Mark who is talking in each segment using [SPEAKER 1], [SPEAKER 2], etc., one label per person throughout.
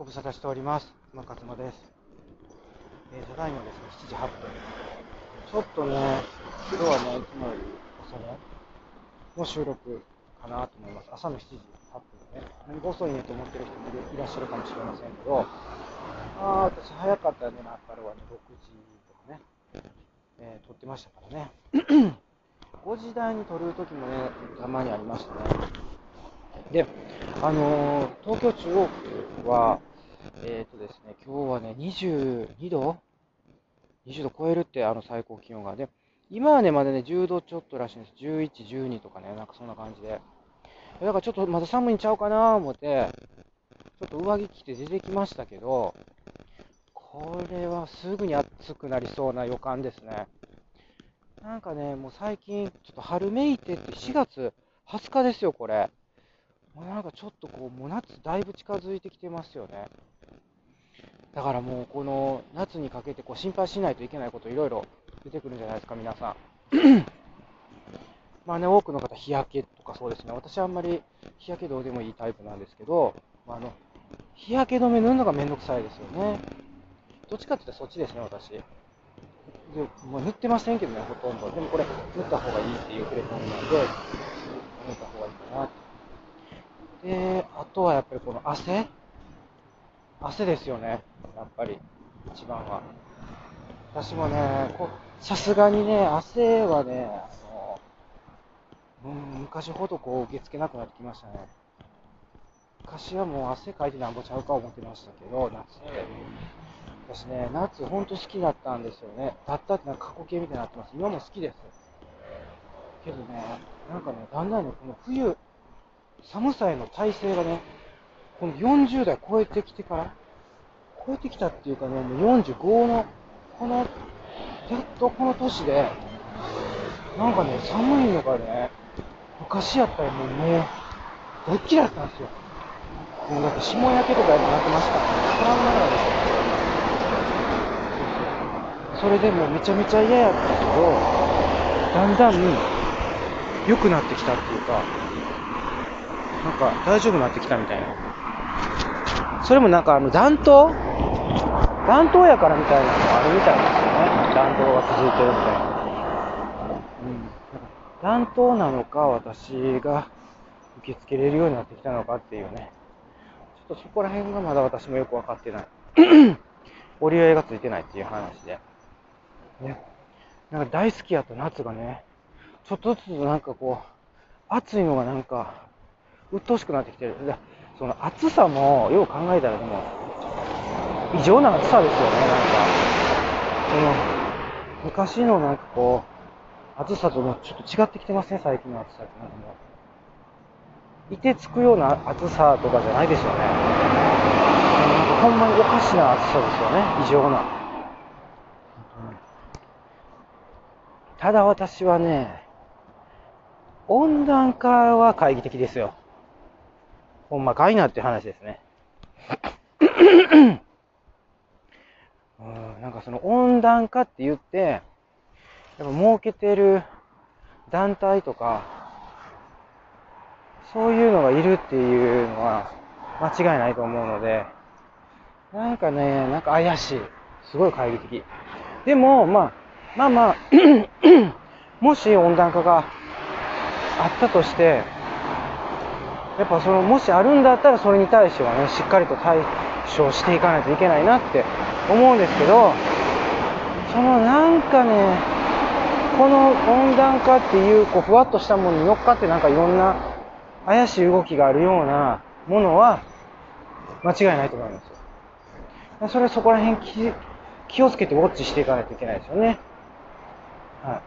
[SPEAKER 1] ご無沙汰しております。馬勝間です。えー、ただいまですね、7時8分。ちょっとね、今日はね、いつもより遅めの収録かなと思います。朝の7時8分ね。何が遅いねと思ってる人もいらっしゃるかもしれませんけど、あー、私早かったよね、なったのはね、6時とかね、えー撮ってましたからね。5時台に撮る時もね、たまにありましたね。で、あのー東京中央区は、えっ、とですね、今日はね、22度 ?20 度超えるって、あの最高気温が。で、今はね、まだね、10度ちょっとらしいんです。11、12とかね、なんかそんな感じで。だからちょっとまだ寒いんちゃうかな思って、ちょっと上着着て出てきましたけど、これはすぐに暑くなりそうな予感ですね。なんかね、もう最近、ちょっと春めいてって4月20日ですよ、これ。もうなんかちょっとこう、もう夏だいぶ近づいてきてますよね。だからもうこの夏にかけてこう心配しないといけないこといろいろ出てくるんじゃないですか、皆さん。まあね、多くの方、日焼けとかそうですね。私はあんまり日焼けどうでもいいタイプなんですけど、まあ、あの日焼け止め塗るのがめんどくさいですよね。どっちかって言ったらそっちですね、私。でもう塗ってませんけどね、ほとんど。でもこれ、塗った方がいいっていうプレゼンなんで、塗った方がいいかなと。で、あとはやっぱりこの汗汗ですよね、やっぱり、一番は。私もね、さすがにね、汗はね、あのうん、昔ほどこう受け付けなくなってきましたね。昔はもう汗かいてなんぼちゃうか思ってましたけど、夏。私ね、夏ほんと好きだったんですよね。だったってなんか過去形みたいになってます。今も好きです。けどね、なんかね、だんだんね、この冬、寒さへの耐性がね、この40代超えてきてから、超えてきたっていうかね、もう45の、この、やっとこの年で、なんかね、寒いのがね、昔やったらもうね、どっきりだったんですよ。もうだって霜焼けとかやっぱなってましたからね、トラウマなんですよ。それでもうめちゃめちゃ嫌やったけど、だんだん良くなってきたっていうか、なんか大丈夫になってきたみたいな。それもなんかあの暖冬暖冬やからみたいなのがあるみたいですよね。暖冬が続いてるみたいな。うん。暖冬なのか、私が受け付けれるようになってきたのかっていうね。ちょっとそこら辺がまだ私もよくわかってない。折り合いがついてないっていう話で。ね。なんか大好きやった夏がね、ちょっとずつなんかこう、暑いのがなんか、鬱陶しくなってきてる。その暑さも、よう考えたらでも、異常な暑さですよね、なんか。その、昔のなんかこう、暑さともちょっと違ってきてますね、最近の暑さって。なんかもう、いてつくような暑さとかじゃないですよね。なんかほんまにおかしな暑さですよね、異常な。ただ私はね、温暖化は懐疑的ですよ。ほんまかいなって話ですね。うん、なんかその温暖化って言って、やっぱ儲けてる団体とか、そういうのがいるっていうのは間違いないと思うので、なんかね、なんか怪しい。すごい懐疑的。でも、まあ、まあまあ、もし温暖化があったとして、やっぱその、もしあるんだったらそれに対してはね、しっかりと対処していかないといけないなって思うんですけど、そのなんかね、この温暖化っていう、こう、ふわっとしたものに乗っかってなんかいろんな怪しい動きがあるようなものは、間違いないと思いますよ。それはそこら辺気気をつけてウォッチしていかないといけないですよね。は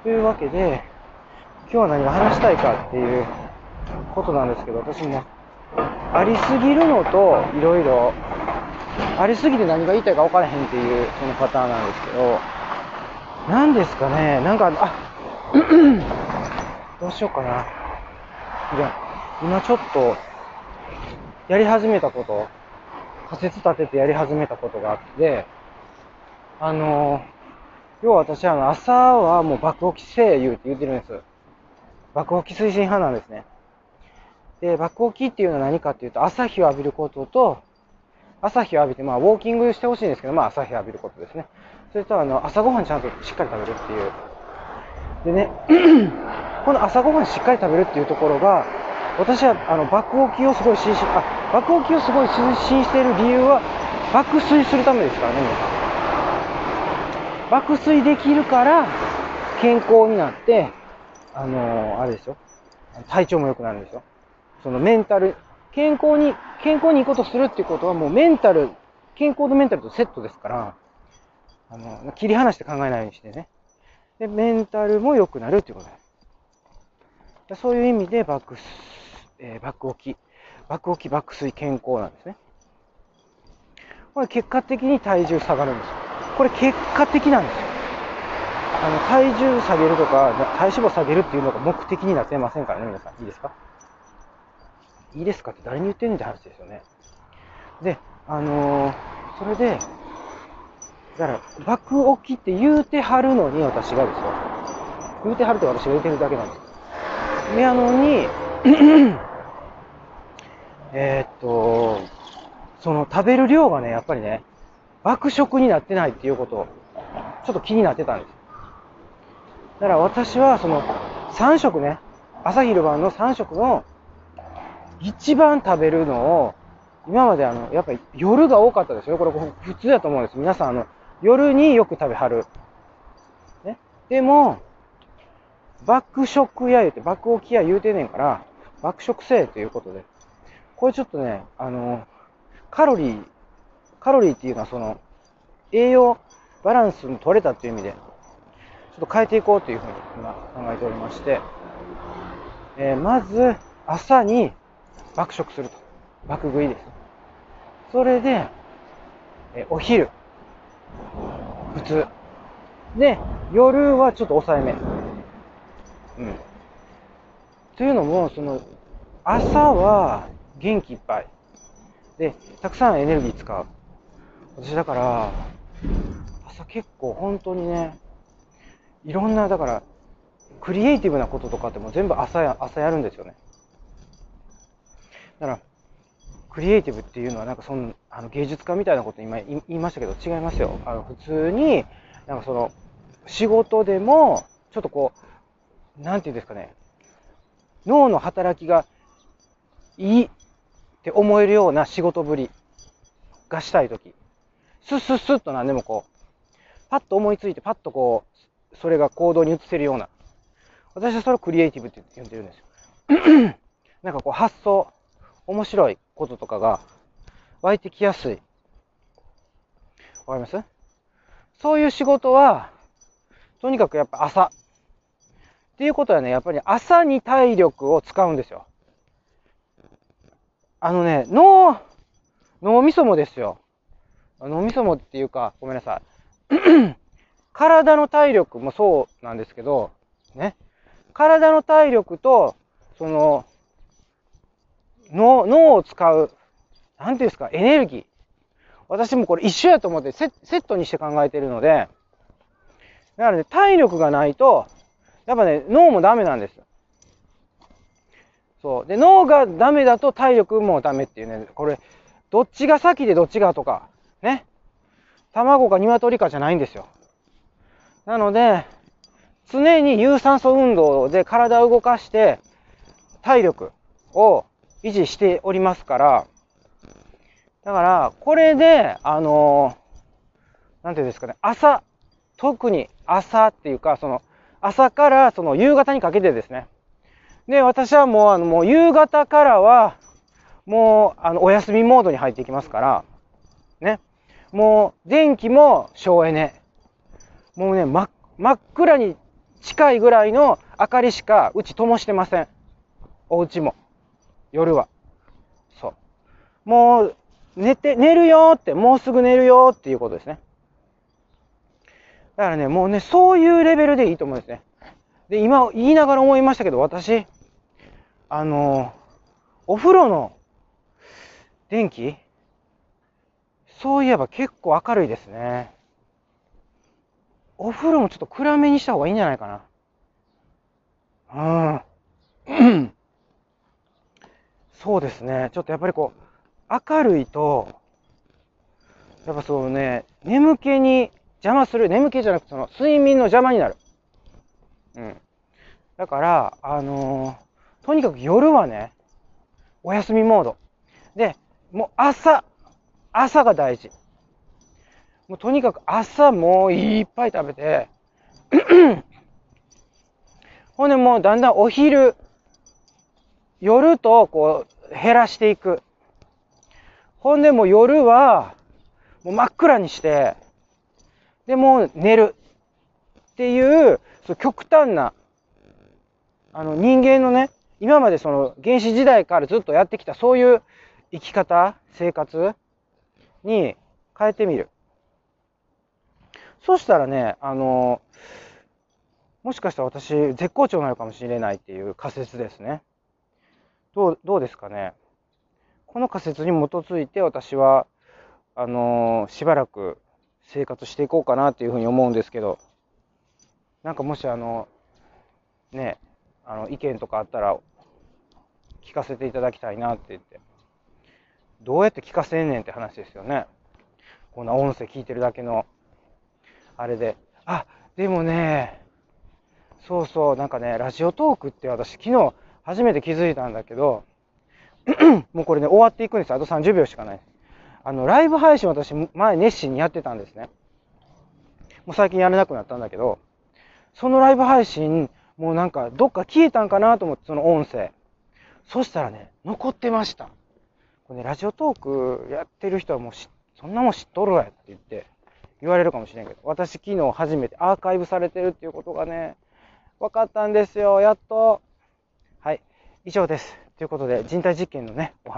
[SPEAKER 1] い。というわけで、今日は何が話したいかっていうことなんですけど、私も、ありすぎるのと、いろいろ、ありすぎて何が言いたいか分からへんっていう、そのパターンなんですけど、何ですかね、なんか、あ、どうしようかな。いや、今ちょっと、やり始めたこと、仮説立ててやり始めたことがあって、あの、要は私は朝はもう爆起きせえ言うって言ってるんです。爆起き推進派なんですね。で、爆起きっていうのは何かっていうと、朝日を浴びることと、朝日を浴びて、まあ、ウォーキングしてほしいんですけど、まあ、朝日を浴びることですね。それと、あの、朝ごはんちゃんとしっかり食べるっていう。でね、この朝ごはんしっかり食べるっていうところが、私は、あの、爆起きをすごい推進、あ、爆起きをすごい推進している理由は、爆睡するためですからね、皆さん。爆睡できるから、健康になって、あのー、あれですよ。体調も良くなるんですよ。そのメンタル、健康に、健康にいいことするっていうことはもうメンタル、健康とメンタルとセットですから、あの、切り離して考えないようにしてね。で、メンタルも良くなるっていうことです。そういう意味でバックス、えー、バック起き、バック起き、バック水健康なんですね。これ結果的に体重下がるんですよ。これ結果的なんですよ。あの、体重下げるとか、体脂肪下げるっていうのが目的になってませんからね、皆さん。いいですか？いいですかって誰に言ってんねんって話ですよね。で、あのー、それで、だから、爆起きって言うてはるのに、私がですよ。言うてはるって私が言うてるだけなんです。やのに、えっと、その食べる量がね、やっぱりね、爆食になってないっていうことを、ちょっと気になってたんです。だから私は、その、3食ね、朝昼晩の3食の、一番食べるのを、今まであの、やっぱり夜が多かったですよ。これ普通だと思うんです。皆さん、あの、夜によく食べはる。ね。でも、爆食や言うて、爆起きや言うてんねんから、爆食せえということで。これちょっとね、あの、カロリー、カロリーっていうのはその、栄養バランスの取れたっていう意味で、ちょっと変えていこうというふうに今考えておりまして、えー、まず、朝に爆食すると。爆食いです。それで、えお昼、普通。で、夜はちょっと抑えめ。うん。というのも、その、朝は元気いっぱい。で、たくさんエネルギー使う。私だから、朝結構本当にね、いろんな、だから、クリエイティブなこととかっても全部朝や、朝やるんですよね。だから、クリエイティブっていうのはなんかその、あの芸術家みたいなこと今言いましたけど違いますよ。あの普通に、なんかその、仕事でも、ちょっとこう、なんていうんですかね、脳の働きがいいって思えるような仕事ぶりがしたいとき、スッスッスッと何でもこう、パッと思いついて、パッとこう、それが行動に移せるような。私はそれをクリエイティブって呼んでるんですよ。なんかこう発想、面白いこととかが湧いてきやすい。わかります？そういう仕事は、とにかくやっぱ朝。っていうことはね、やっぱり朝に体力を使うんですよ。あのね、脳、脳みそもですよ。脳みそもっていうか、ごめんなさい。体の体力もそうなんですけど、ね。体の体力と、その、脳、脳を使う、なんていうんですか、エネルギー。私もこれ一緒やと思ってセットにして考えてるので、だからね、体力がないと、やっぱね、脳もダメなんです。そう。で、脳がダメだと体力もダメっていうね、これ、どっちが先でどっちがとか、ね。卵か鶏かじゃないんですよ。なので、常に有酸素運動で体を動かして、体力を維持しておりますから、だから、これで、あのなんていうんですかね、朝、特に朝っていうか、その、朝からその夕方にかけてですね。で、私はもう、あの、もう夕方からは、もう、あの、お休みモードに入っていきますから、ね。もう、電気も省エネ。もうね、真真っ暗に近いぐらいの明かりしかうち灯してません。お家も。夜は。そう。もう、寝て、寝るよって、もうすぐ寝るよっていうことですね。だからね、もうね、そういうレベルでいいと思うんですね。で、今言いながら思いましたけど、私、あの、お風呂の電気そういえば結構明るいですね。お風呂もちょっと暗めにした方がいいんじゃないかな。うん。そうですね。ちょっとやっぱりこう、明るいと、やっぱそうね、眠気に邪魔する、眠気じゃなくてその睡眠の邪魔になる。うん。だから、あのー、とにかく夜はね、お休みモード。で、もう朝、朝が大事。もうとにかく朝もういっぱい食べて、ほんでもうだんだんお昼、夜とこう減らしていく。ほんでもう夜はもう真っ暗にして、でも寝るっていう、そう極端な、あの人間のね、今までその原始時代からずっとやってきたそういう生き方、生活に変えてみる。そしたらね、あの、もしかしたら私、絶好調なのかもしれないっていう仮説ですね。どう、どうですかね。この仮説に基づいて私は、あのしばらく生活していこうかなっていうふうに思うんですけど、なんかもしあの、ね、あの、意見とかあったら、聞かせていただきたいなって言って。どうやって聞かせんねんって話ですよね。こんな音声聞いてるだけの、あれで。あ、でもね、そうそう、なんかね、ラジオトークって私昨日初めて気づいたんだけど、もうこれね、終わっていくんですよあと30秒しかない。あの、ライブ配信私前熱心にやってたんですね。もう最近やれなくなったんだけど、そのライブ配信、もうなんかどっか消えたんかなと思って、その音声。そしたらね、残ってました。これね、ラジオトークやってる人はもうそんなもん知っとるわよって言って言われるかもしれんけど、私昨日初めてアーカイブされてるっていうことがね、分かったんですよ、やっと。以上です。ということで、人体実験のね、お話